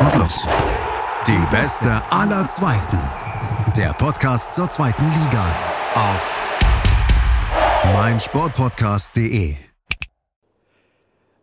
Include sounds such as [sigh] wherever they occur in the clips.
Und los. Die beste aller Zweiten. Der Podcast zur zweiten Liga. Auf meinsportpodcast.de.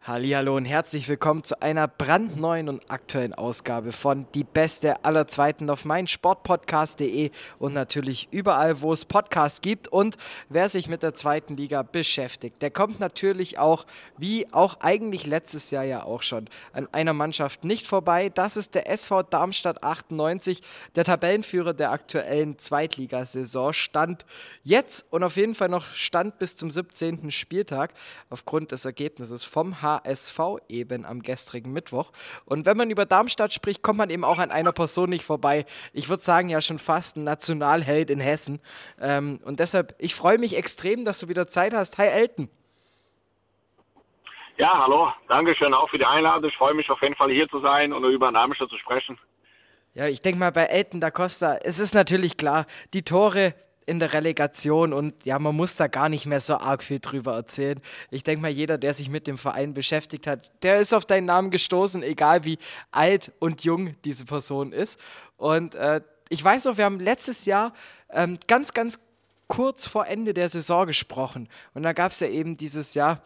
Hallo und herzlich willkommen zu einer brandneuen und aktuellen Ausgabe von Die Beste aller Zweiten auf meinsportpodcast.de und natürlich überall, wo es Podcasts gibt. Und wer sich mit der zweiten Liga beschäftigt, der kommt natürlich auch, wie auch eigentlich letztes Jahr ja auch schon, an einer Mannschaft nicht vorbei. Das ist der SV Darmstadt 98, der Tabellenführer der aktuellen Zweitligasaison. Stand jetzt und auf jeden Fall noch Stand bis zum 17. Spieltag aufgrund des Ergebnisses vom H HSV eben am gestrigen Mittwoch. Und wenn man über Darmstadt spricht, kommt man eben auch an einer Person nicht vorbei. Ich würde sagen, ja schon fast ein Nationalheld in Hessen. Ähm, und deshalb, ich freue mich extrem, dass du wieder Zeit hast. Hi Elton. Ja, hallo. Dankeschön auch für die Einladung. Ich freue mich auf jeden Fall hier zu sein und über Darmstadt zu sprechen. Ja, ich denke mal bei Elton da Costa, es ist natürlich klar, die Tore, in der Relegation und ja, man muss da gar nicht mehr so arg viel drüber erzählen. Ich denke mal, jeder, der sich mit dem Verein beschäftigt hat, der ist auf deinen Namen gestoßen, egal wie alt und jung diese Person ist. Und äh, ich weiß noch, wir haben letztes Jahr ähm, ganz, ganz kurz vor Ende der Saison gesprochen und da gab es ja eben dieses Jahr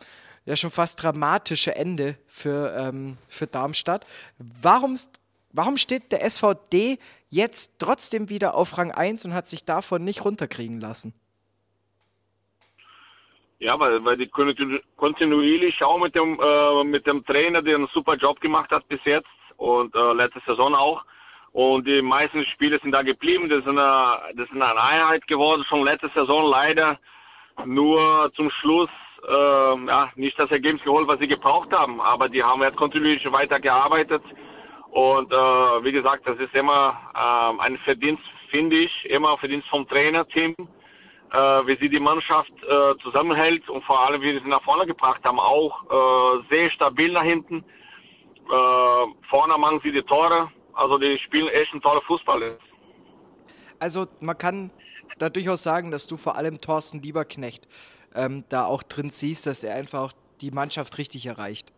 ja schon fast dramatische Ende für, ähm, für Darmstadt. Warum, warum steht der SVD jetzt trotzdem wieder auf Rang 1 und hat sich davon nicht runterkriegen lassen? Ja, weil, weil die kontinuierlich auch mit dem, äh, mit dem Trainer, der einen super Job gemacht hat bis jetzt und äh, letzte Saison auch. Und die meisten Spiele sind da geblieben. Das ist eine, das ist eine Einheit geworden, schon letzte Saison leider nur zum Schluss äh, ja, nicht das Ergebnis geholt, was sie gebraucht haben. Aber die haben jetzt kontinuierlich weitergearbeitet. Und äh, wie gesagt, das ist immer äh, ein Verdienst, finde ich, immer ein Verdienst vom Trainerteam, äh, wie sie die Mannschaft äh, zusammenhält und vor allem, wie sie nach vorne gebracht haben, auch äh, sehr stabil nach hinten. Äh, vorne machen sie die Tore, also die spielen echt ein toller Fußball. Also man kann da durchaus sagen, dass du vor allem Thorsten Lieberknecht ähm, da auch drin siehst, dass er einfach die Mannschaft richtig erreicht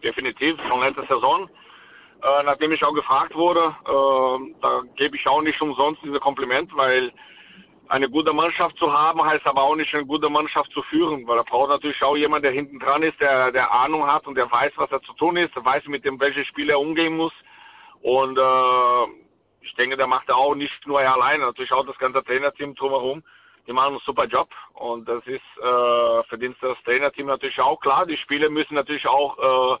definitiv, schon letzte Saison. Äh, nachdem ich auch gefragt wurde, äh, da gebe ich auch nicht umsonst diese Kompliment, weil eine gute Mannschaft zu haben, heißt aber auch nicht eine gute Mannschaft zu führen, weil er braucht natürlich auch jemand, der hinten dran ist, der, der Ahnung hat und der weiß, was er zu tun ist, der weiß, mit dem welche Spieler er umgehen muss. Und äh, ich denke, der macht er auch nicht nur er alleine, natürlich auch das ganze Trainerteam drumherum die machen einen super Job und das ist äh, Verdienst des Trainerteam natürlich auch klar. Die Spieler müssen natürlich auch, äh,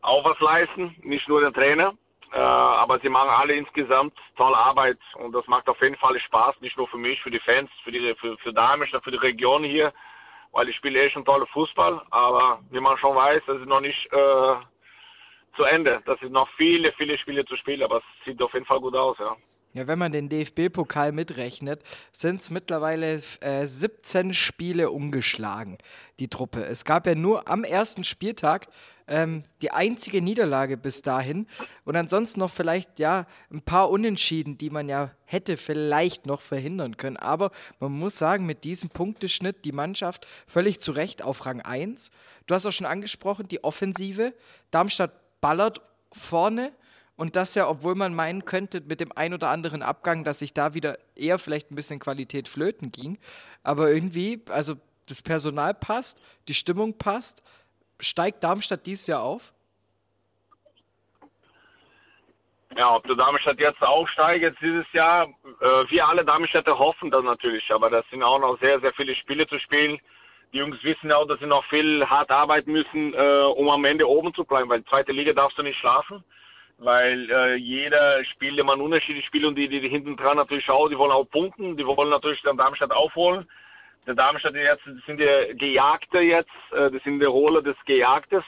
auch was leisten, nicht nur der Trainer. Äh, aber sie machen alle insgesamt tolle Arbeit und das macht auf jeden Fall Spaß, nicht nur für mich, für die Fans, für die für, für Damisch, für die Region hier, weil ich spiele echt einen tollen Fußball, aber wie man schon weiß, das ist noch nicht äh, zu Ende. Das sind noch viele, viele Spiele zu spielen, aber es sieht auf jeden Fall gut aus, ja. Ja, wenn man den DFB-Pokal mitrechnet, sind es mittlerweile äh, 17 Spiele umgeschlagen, die Truppe. Es gab ja nur am ersten Spieltag ähm, die einzige Niederlage bis dahin und ansonsten noch vielleicht ja ein paar Unentschieden, die man ja hätte vielleicht noch verhindern können. Aber man muss sagen, mit diesem Punkteschnitt die Mannschaft völlig zu Recht auf Rang 1. Du hast auch schon angesprochen, die Offensive. Darmstadt ballert vorne und das ja, obwohl man meinen könnte, mit dem ein oder anderen Abgang, dass sich da wieder eher vielleicht ein bisschen Qualität flöten ging. Aber irgendwie, also das Personal passt, die Stimmung passt. Steigt Darmstadt dieses Jahr auf? Ja, ob der Darmstadt jetzt aufsteigt jetzt dieses Jahr, äh, wir alle Darmstädter hoffen das natürlich, aber das sind auch noch sehr, sehr viele Spiele zu spielen. Die Jungs wissen auch, dass sie noch viel hart arbeiten müssen, äh, um am Ende oben zu bleiben, weil zweite Liga darfst du nicht schlafen weil äh, jeder spielt immer ein unterschiedliches Spiel und die, die, die hinten dran natürlich auch, die wollen auch punkten, die wollen natürlich den Darmstadt aufholen. Der Darmstadt jetzt das sind die Gejagte jetzt, äh, das sind die Rolle des Gejagtes.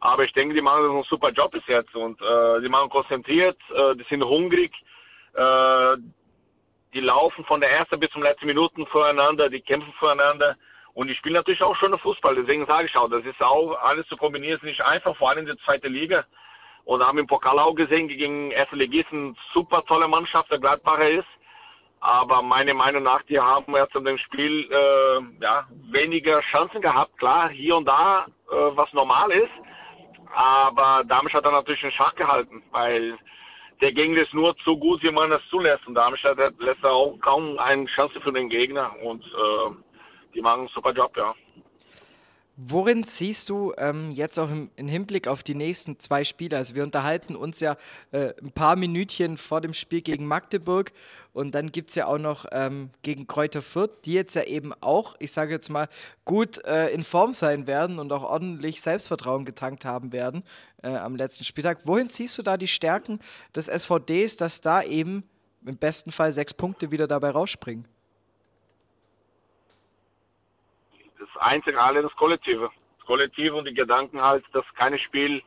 Aber ich denke, die machen einen super Job bis jetzt und äh, die machen konzentriert, äh, die sind hungrig, äh, die laufen von der ersten bis zum letzten Minuten voreinander, die kämpfen voreinander und die spielen natürlich auch schöne Fußball. Deswegen sage ich auch, das ist auch alles zu kombinieren, ist nicht einfach, vor allem in der zweiten Liga und haben im Pokal auch gesehen, gegen erste Ligisten super tolle Mannschaft, der Gladbacher ist. Aber meiner Meinung nach, die haben jetzt in dem Spiel äh, ja, weniger Chancen gehabt. Klar, hier und da, äh, was normal ist. Aber Darmstadt hat natürlich den Schach gehalten, weil der Gegner ist nur so gut, wie man es zulässt. Und Darmstadt lässt auch kaum eine Chance für den Gegner. Und äh, die machen einen super Job, ja. Worin siehst du ähm, jetzt auch im, im, Hinblick auf die nächsten zwei Spiele? Also wir unterhalten uns ja äh, ein paar Minütchen vor dem Spiel gegen Magdeburg und dann gibt es ja auch noch ähm, gegen Kräuter Fürth, die jetzt ja eben auch, ich sage jetzt mal, gut äh, in Form sein werden und auch ordentlich Selbstvertrauen getankt haben werden äh, am letzten Spieltag. Wohin siehst du da die Stärken des SVDs, dass da eben im besten Fall sechs Punkte wieder dabei rausspringen? Einzig alle das Kollektive. Das Kollektive und die Gedanken halt, dass kein Spiel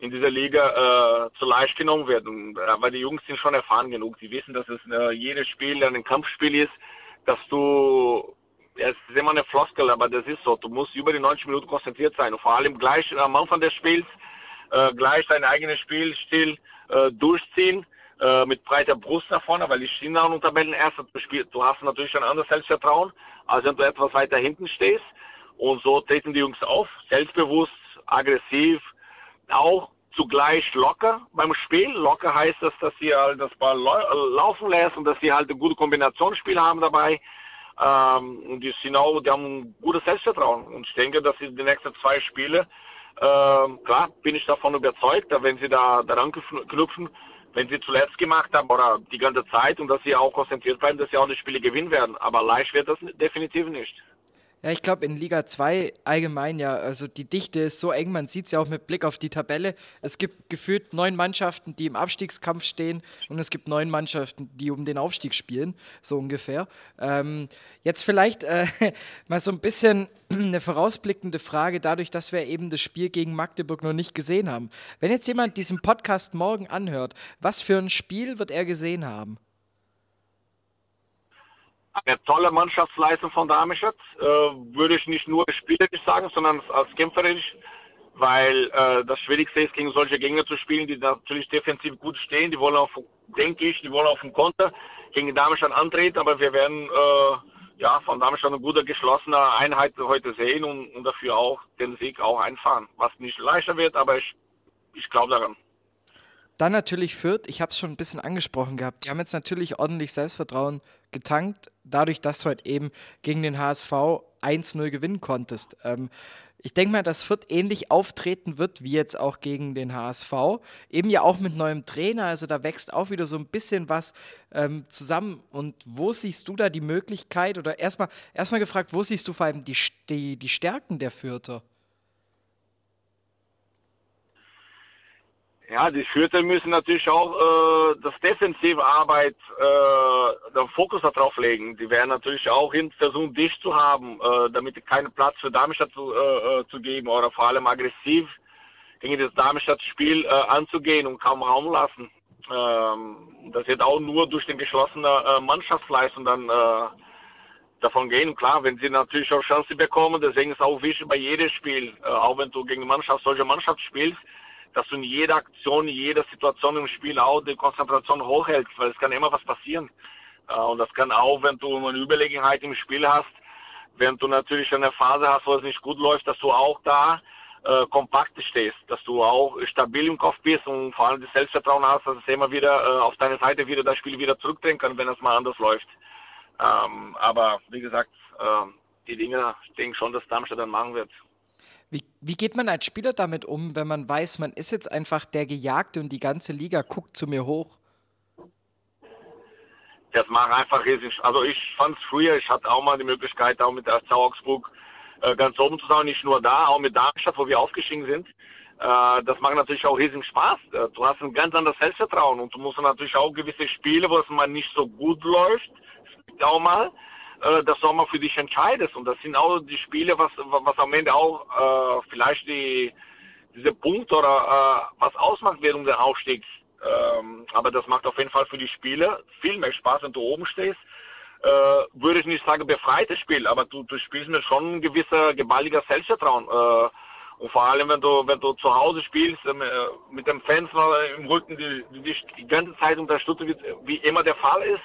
in dieser Liga äh, zu leicht genommen wird. Und, äh, weil die Jungs sind schon erfahren genug. Die wissen, dass es äh, jedes Spiel ein Kampfspiel ist, dass du, es ist immer eine Floskel, aber das ist so. Du musst über die 90 Minuten konzentriert sein und vor allem gleich am Anfang des Spiels äh, gleich dein eigenes Spielstil äh, durchziehen äh, mit breiter Brust nach vorne, weil die stehen auch unter Tabellenerster. Du hast natürlich ein anderes Selbstvertrauen, als wenn du etwas weiter hinten stehst. Und so treten die Jungs auf, selbstbewusst, aggressiv, auch zugleich locker beim Spiel. Locker heißt das, dass sie halt das Ball laufen lässt und dass sie halt ein gutes Kombinationsspiel haben dabei. Ähm, und die sind auch, die haben ein gutes Selbstvertrauen. Und ich denke, dass sie die nächsten zwei Spiele, ähm, klar, bin ich davon überzeugt, wenn sie da daran knüpfen, wenn sie zuletzt gemacht haben oder die ganze Zeit und dass sie auch konzentriert bleiben, dass sie auch die Spiele gewinnen werden. Aber leicht wird das definitiv nicht. Ja, ich glaube in Liga 2 allgemein ja, also die Dichte ist so eng, man sieht es ja auch mit Blick auf die Tabelle. Es gibt gefühlt neun Mannschaften, die im Abstiegskampf stehen und es gibt neun Mannschaften, die um den Aufstieg spielen, so ungefähr. Ähm, jetzt vielleicht äh, [laughs] mal so ein bisschen [clears throat] eine vorausblickende Frage, dadurch, dass wir eben das Spiel gegen Magdeburg noch nicht gesehen haben. Wenn jetzt jemand diesen Podcast morgen anhört, was für ein Spiel wird er gesehen haben? Eine tolle Mannschaftsleistung von Darmstadt. Äh, würde ich nicht nur spielerisch sagen, sondern als kämpferisch, weil äh, das Schwierigste ist, gegen solche Gegner zu spielen, die natürlich defensiv gut stehen. Die wollen auf, denke ich, die wollen auf dem Konter gegen Darmstadt antreten, aber wir werden äh, ja von Darmstadt eine gute geschlossene Einheit heute sehen und, und dafür auch den Sieg auch einfahren. Was nicht leichter wird, aber ich, ich glaube daran. Dann natürlich Fürth, ich habe es schon ein bisschen angesprochen gehabt. Die haben jetzt natürlich ordentlich Selbstvertrauen getankt, dadurch, dass du halt eben gegen den HSV 1-0 gewinnen konntest. Ähm, ich denke mal, dass Fürth ähnlich auftreten wird wie jetzt auch gegen den HSV. Eben ja auch mit neuem Trainer, also da wächst auch wieder so ein bisschen was ähm, zusammen. Und wo siehst du da die Möglichkeit oder erstmal erstmal gefragt, wo siehst du vor allem die, die, die Stärken der Fürther? Ja, die Schürter müssen natürlich auch äh, das defensive Arbeit, äh, den Fokus darauf legen. Die werden natürlich auch hin versuchen, dicht zu haben, äh, damit keinen Platz für Darmstadt zu, äh, äh, zu geben oder vor allem aggressiv gegen das Darmstadt-Spiel äh, anzugehen und kaum Raum lassen. Ähm, das wird auch nur durch den geschlossenen äh, Mannschaftsleistung dann äh, davon gehen. Klar, wenn sie natürlich auch Chance bekommen, deswegen ist auch wichtig bei jedem Spiel, äh, auch wenn du gegen Mannschaft, solche Mannschaft spielst, dass du in jeder Aktion, in jeder Situation im Spiel auch die Konzentration hochhältst, weil es kann immer was passieren. Äh, und das kann auch, wenn du eine Überlegenheit im Spiel hast, wenn du natürlich eine Phase hast, wo es nicht gut läuft, dass du auch da äh, kompakt stehst, dass du auch stabil im Kopf bist und vor allem das Selbstvertrauen hast, dass es immer wieder äh, auf deine Seite wieder das Spiel wieder zurückdrehen kann, wenn es mal anders läuft. Ähm, aber wie gesagt, äh, die Dinge, ich denke schon, dass Darmstadt dann machen wird. Wie, wie geht man als Spieler damit um, wenn man weiß, man ist jetzt einfach der Gejagte und die ganze Liga guckt zu mir hoch? Das macht einfach riesig. Also ich fand es früher, ich hatte auch mal die Möglichkeit, auch mit der Augsburg äh, ganz oben zu sein, nicht nur da, auch mit Darmstadt, wo wir aufgestiegen sind. Äh, das macht natürlich auch riesen Spaß. Äh, du hast ein ganz anderes Selbstvertrauen und du musst natürlich auch gewisse Spiele, wo es mal nicht so gut läuft, auch mal, äh, das Sommer für dich entscheidest. Und das sind auch die Spiele, was, was am Ende auch äh, vielleicht die, diese Punkt oder äh, was ausmacht während der Aufstieg. Ähm, aber das macht auf jeden Fall für die Spiele viel mehr Spaß, wenn du oben stehst. Äh, würde ich nicht sagen befreites Spiel, aber du, du spielst mit schon ein gewisser geballiger Selbstvertrauen. Äh, und vor allem, wenn du, wenn du zu Hause spielst, äh, mit dem Fans im Rücken, die, die dich die ganze Zeit unterstützen, wie, wie immer der Fall ist,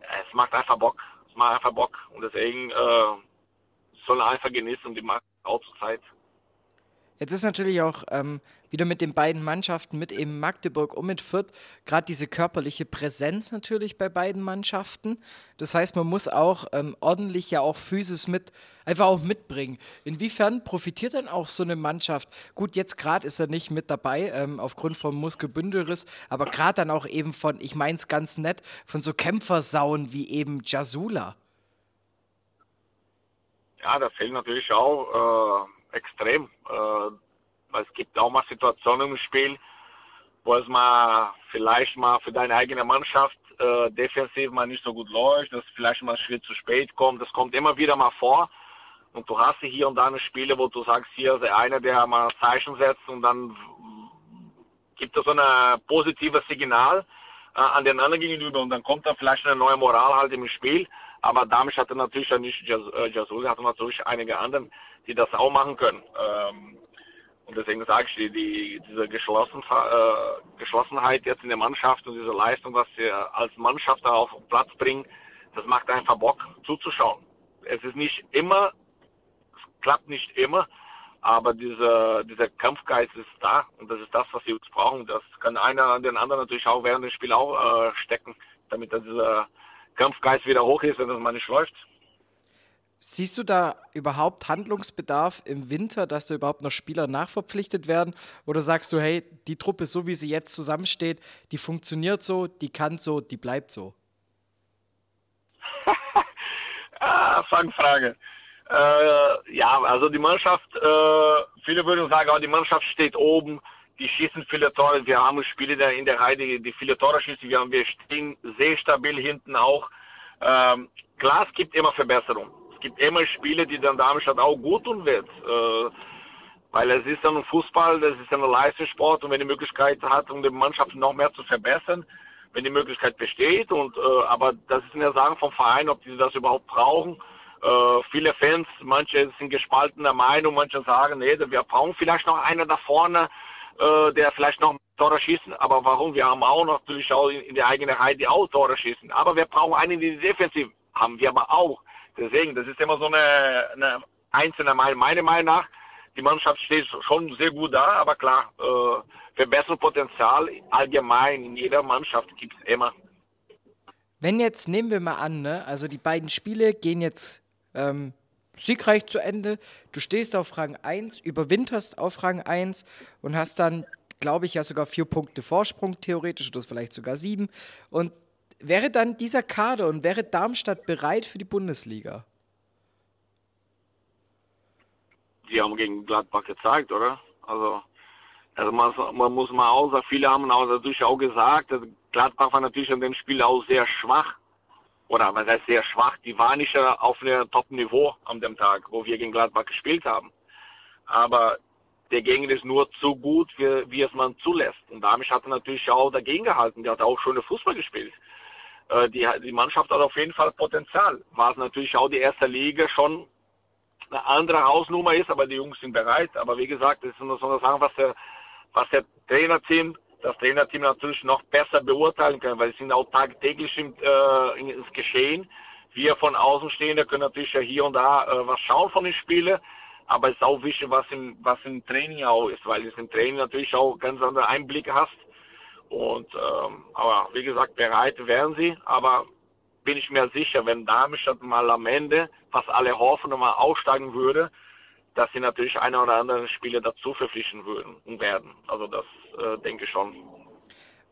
es macht einfach Bock. Es macht einfach Bock. Und deswegen äh, soll er einfach genießen und die macht auch zur Zeit. Jetzt ist natürlich auch ähm, wieder mit den beiden Mannschaften, mit eben Magdeburg und mit Fürth, gerade diese körperliche Präsenz natürlich bei beiden Mannschaften. Das heißt, man muss auch ähm, ordentlich ja auch Physis mit, einfach auch mitbringen. Inwiefern profitiert dann auch so eine Mannschaft? Gut, jetzt gerade ist er nicht mit dabei, ähm, aufgrund vom Muskelbündelriss, aber gerade dann auch eben von, ich meine es ganz nett, von so Kämpfersauen wie eben Jasula. Ja, das fehlt natürlich auch äh, extrem. Äh, es gibt auch mal Situationen im Spiel, wo es mal vielleicht mal für deine eigene Mannschaft äh, defensiv mal nicht so gut läuft, dass vielleicht mal ein Schritt zu spät kommt. Das kommt immer wieder mal vor. Und du hast hier und da eine Spiele, wo du sagst, hier ist einer, der mal Zeichen setzt und dann gibt es so ein positives Signal äh, an den anderen gegenüber und dann kommt da vielleicht eine neue Moral halt im Spiel. Aber Damisch hatte natürlich nicht Jasul, hatte natürlich einige anderen, die das auch machen können. Ähm, und deswegen sage ich, die, die, diese Geschlossen, äh, Geschlossenheit jetzt in der Mannschaft und diese Leistung, was wir als Mannschaft da auf Platz bringen, das macht einfach Bock zuzuschauen. Es ist nicht immer, es klappt nicht immer, aber dieser, dieser Kampfgeist ist da und das ist das, was wir uns brauchen. Das kann einer an den anderen natürlich auch während des Spiels auch äh, stecken, damit er dieser Kampfgeist wieder hoch ist, wenn das mal nicht läuft. Siehst du da überhaupt Handlungsbedarf im Winter, dass da überhaupt noch Spieler nachverpflichtet werden? Oder sagst du, hey, die Truppe, so wie sie jetzt zusammensteht, die funktioniert so, die kann so, die bleibt so? [laughs] ah, Fangfrage. Äh, ja, also die Mannschaft, äh, viele würden sagen, oh, die Mannschaft steht oben, die schießen viele Tore. Wir haben Spiele in der Reihe, die, die viele Tore schießen. Wir, haben, wir stehen sehr stabil hinten auch. Ähm, klar, es gibt immer Verbesserungen. Es gibt immer Spiele, die dann Darmstadt auch gut tun wird. Äh, weil es ist dann Fußball, das ist ein Leistungssport und wenn die Möglichkeit hat, um die Mannschaft noch mehr zu verbessern, wenn die Möglichkeit besteht und äh, aber das ist eine Sache vom Verein, ob die das überhaupt brauchen. Äh, viele Fans, manche sind gespaltener Meinung, manche sagen, nee, wir brauchen vielleicht noch einer da vorne, äh, der vielleicht noch Tore schießen, aber warum? Wir haben auch natürlich auch in, in der eigenen Reihe die auch Tore schießen. Aber wir brauchen einen, die defensiv haben wir aber auch. Deswegen, das ist immer so eine, eine einzelne Meinung. Meiner Meinung nach, die Mannschaft steht schon sehr gut da, aber klar, äh, Verbesserungspotenzial allgemein in jeder Mannschaft gibt es immer. Wenn jetzt, nehmen wir mal an, ne, also die beiden Spiele gehen jetzt ähm, siegreich zu Ende. Du stehst auf Rang 1, überwinterst auf Rang 1 und hast dann, glaube ich, ja sogar vier Punkte Vorsprung, theoretisch, oder vielleicht sogar sieben. Und wäre dann dieser Kader und wäre Darmstadt bereit für die Bundesliga? Die haben gegen Gladbach gezeigt, oder? Also, also man, man muss mal sagen, viele haben auch natürlich auch gesagt, Gladbach war natürlich an dem Spiel auch sehr schwach oder was heißt sehr schwach, die war nicht auf einem Top-Niveau an dem Tag, wo wir gegen Gladbach gespielt haben. Aber der Gegner ist nur so gut, wie, wie es man zulässt. Und damit hat natürlich auch dagegen gehalten. Der hat auch schöne Fußball gespielt. Äh, die, die Mannschaft hat auf jeden Fall Potenzial. War es natürlich auch die erste Liga schon eine andere Hausnummer ist, aber die Jungs sind bereit. Aber wie gesagt, das ist nur so eine Sache, was der, was der Trainerteam das Trainerteam natürlich noch besser beurteilen können, weil sie sind auch tagtäglich im, äh, ins Geschehen. Wir von Außenstehenden können natürlich ja hier und da äh, was schauen von den Spielen, aber es ist auch wichtig, was im, was im Training auch ist, weil du im Training natürlich auch ganz andere Einblicke hast. Und ähm, aber wie gesagt, bereit wären sie, aber bin ich mir sicher, wenn Darmstadt mal am Ende, was alle hoffen, mal aufsteigen würde, dass sie natürlich eine oder andere Spieler dazu verpflichten würden und werden. Also das äh, denke ich schon.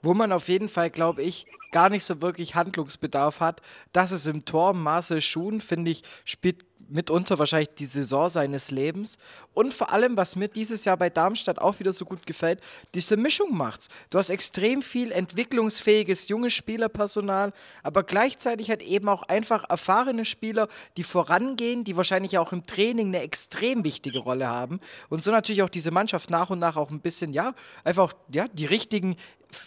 Wo man auf jeden Fall, glaube ich, gar nicht so wirklich Handlungsbedarf hat, dass es im Tor Marcel Schuhn, finde ich, spielt mitunter wahrscheinlich die Saison seines Lebens. Und vor allem, was mir dieses Jahr bei Darmstadt auch wieder so gut gefällt, diese Mischung macht's. Du hast extrem viel entwicklungsfähiges junges Spielerpersonal, aber gleichzeitig hat eben auch einfach erfahrene Spieler, die vorangehen, die wahrscheinlich auch im Training eine extrem wichtige Rolle haben. Und so natürlich auch diese Mannschaft nach und nach auch ein bisschen, ja, einfach ja, die richtigen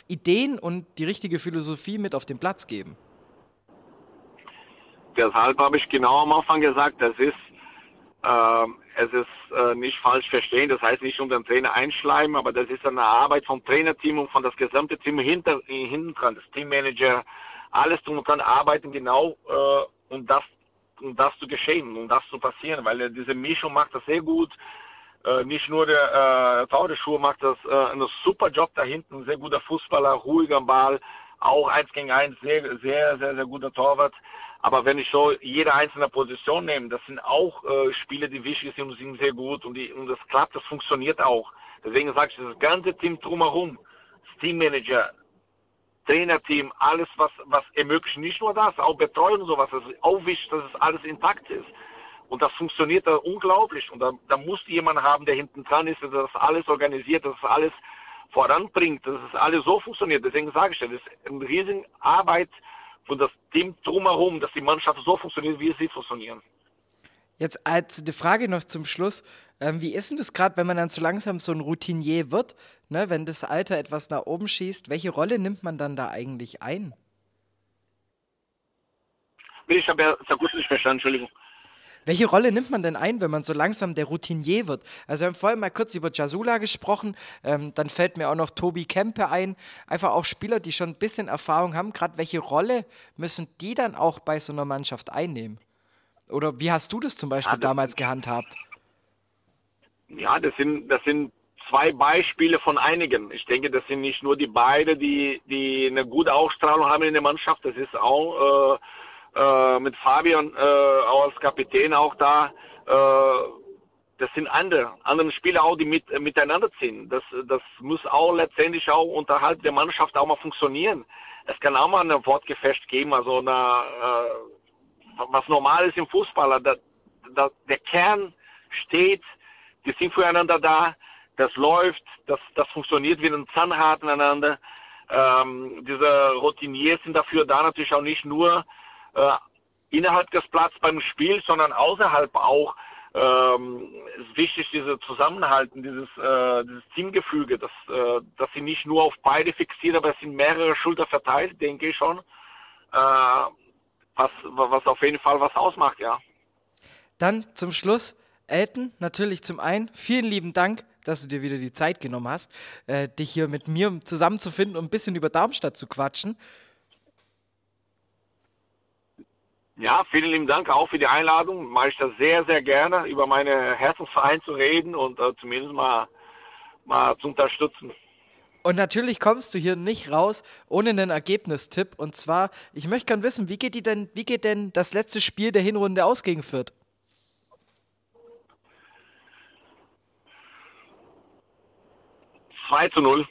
Ideen und die richtige Philosophie mit auf den Platz geben deshalb habe ich genau am Anfang gesagt, das ist, äh, es ist äh, nicht falsch verstehen, das heißt nicht um den Trainer einschleimen, aber das ist eine Arbeit vom Trainerteam und von das gesamte Team hinter, hinten dran, das Teammanager, alles drum und dran arbeiten, genau äh, um das um das zu geschehen, um das zu passieren, weil äh, diese Mischung macht das sehr gut. Äh, nicht nur der äh, Taudeschuh macht das äh, einen super Job da hinten, sehr guter Fußballer, ruhiger Ball, auch eins gegen eins, sehr, sehr, sehr, sehr guter Torwart. Aber wenn ich so jede einzelne Position nehme, das sind auch äh, Spiele, die wichtig sind und sind sehr gut und, die, und das klappt, das funktioniert auch. Deswegen sage ich, das ganze Team drumherum, das Teammanager, Trainerteam, alles, was, was ermöglicht, nicht nur das, auch Betreuung und sowas, das ist auch wichtig, dass es alles intakt ist. Und das funktioniert da unglaublich. Und da, da muss jemand haben, der hinten dran ist, der das alles organisiert, dass das alles voranbringt, dass es alles so funktioniert. Deswegen sage ich, das ist eine riesige Arbeit von das Team drumherum, dass die Mannschaft so funktioniert, wie sie funktionieren. Jetzt als die Frage noch zum Schluss. Ähm, wie ist denn das gerade, wenn man dann so langsam so ein Routinier wird, ne, wenn das Alter etwas nach oben schießt? Welche Rolle nimmt man dann da eigentlich ein? Ich habe ja sehr gut nicht verstanden, Entschuldigung. Welche Rolle nimmt man denn ein, wenn man so langsam der Routinier wird? Also wir haben vorhin mal kurz über Jasula gesprochen, ähm, dann fällt mir auch noch Tobi Kempe ein. Einfach auch Spieler, die schon ein bisschen Erfahrung haben. Gerade welche Rolle müssen die dann auch bei so einer Mannschaft einnehmen? Oder wie hast du das zum Beispiel ja, das damals gehandhabt? Ja, das sind, das sind zwei Beispiele von einigen. Ich denke, das sind nicht nur die beiden, die, die eine gute Ausstrahlung haben in der Mannschaft. Das ist auch äh, äh, mit Fabian äh, als Kapitän auch da. Äh, das sind andere, andere Spieler auch, die mit, miteinander ziehen. Das, das muss auch letztendlich auch unterhalb der Mannschaft auch mal funktionieren. Es kann auch mal ein Wortgefecht geben, also eine, äh, was normal ist im Fußballer. Da, da, der Kern steht, die sind füreinander da, das läuft, das, das funktioniert wie ein Zahnrad ineinander. Ähm, diese Routiniers sind dafür da natürlich auch nicht nur äh, innerhalb des Platzes beim Spiel, sondern außerhalb auch. Ähm, ist wichtig, diese Zusammenhalten, dieses, äh, dieses Teamgefüge, dass, äh, dass sie nicht nur auf beide fixiert, aber es sind mehrere Schulter verteilt, denke ich schon. Äh, was, was auf jeden Fall was ausmacht, ja. Dann zum Schluss Elton, natürlich zum einen, vielen lieben Dank, dass du dir wieder die Zeit genommen hast, äh, dich hier mit mir zusammenzufinden und ein bisschen über Darmstadt zu quatschen. Ja, vielen lieben Dank auch für die Einladung. Mache ich das sehr, sehr gerne, über meine Herzensverein zu reden und äh, zumindest mal, mal zu unterstützen. Und natürlich kommst du hier nicht raus ohne einen Ergebnistipp. Und zwar, ich möchte gerne wissen, wie geht, die denn, wie geht denn das letzte Spiel der Hinrunde aus gegen Fürth? 2 zu 0.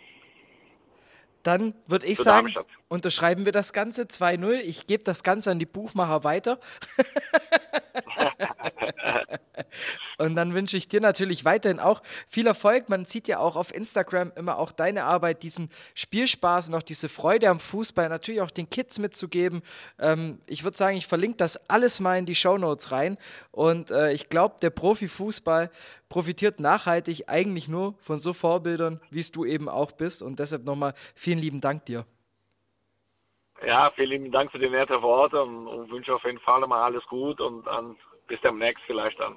Dann würde ich sagen, unterschreiben wir das Ganze 2-0. Ich gebe das Ganze an die Buchmacher weiter. [laughs] [laughs] [laughs] Und dann wünsche ich dir natürlich weiterhin auch viel Erfolg. Man sieht ja auch auf Instagram immer auch deine Arbeit, diesen Spielspaß und auch diese Freude am Fußball, natürlich auch den Kids mitzugeben. Ähm, ich würde sagen, ich verlinke das alles mal in die Show Notes rein. Und äh, ich glaube, der Profifußball profitiert nachhaltig eigentlich nur von so Vorbildern, wie es du eben auch bist. Und deshalb nochmal vielen lieben Dank dir. Ja, vielen lieben Dank für die netten Worte und, und wünsche auf jeden Fall mal alles gut und dann bis demnächst vielleicht dann.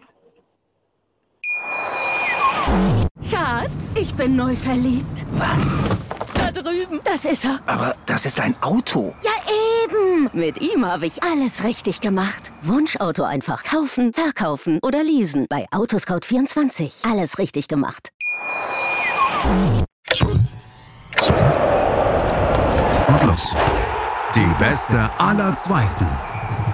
Schatz, ich bin neu verliebt. Was? Da drüben. Das ist er. Aber das ist ein Auto. Ja, eben. Mit ihm habe ich alles richtig gemacht. Wunschauto einfach kaufen, verkaufen oder leasen. Bei Autoscout24. Alles richtig gemacht. Und los. Die beste aller Zweiten.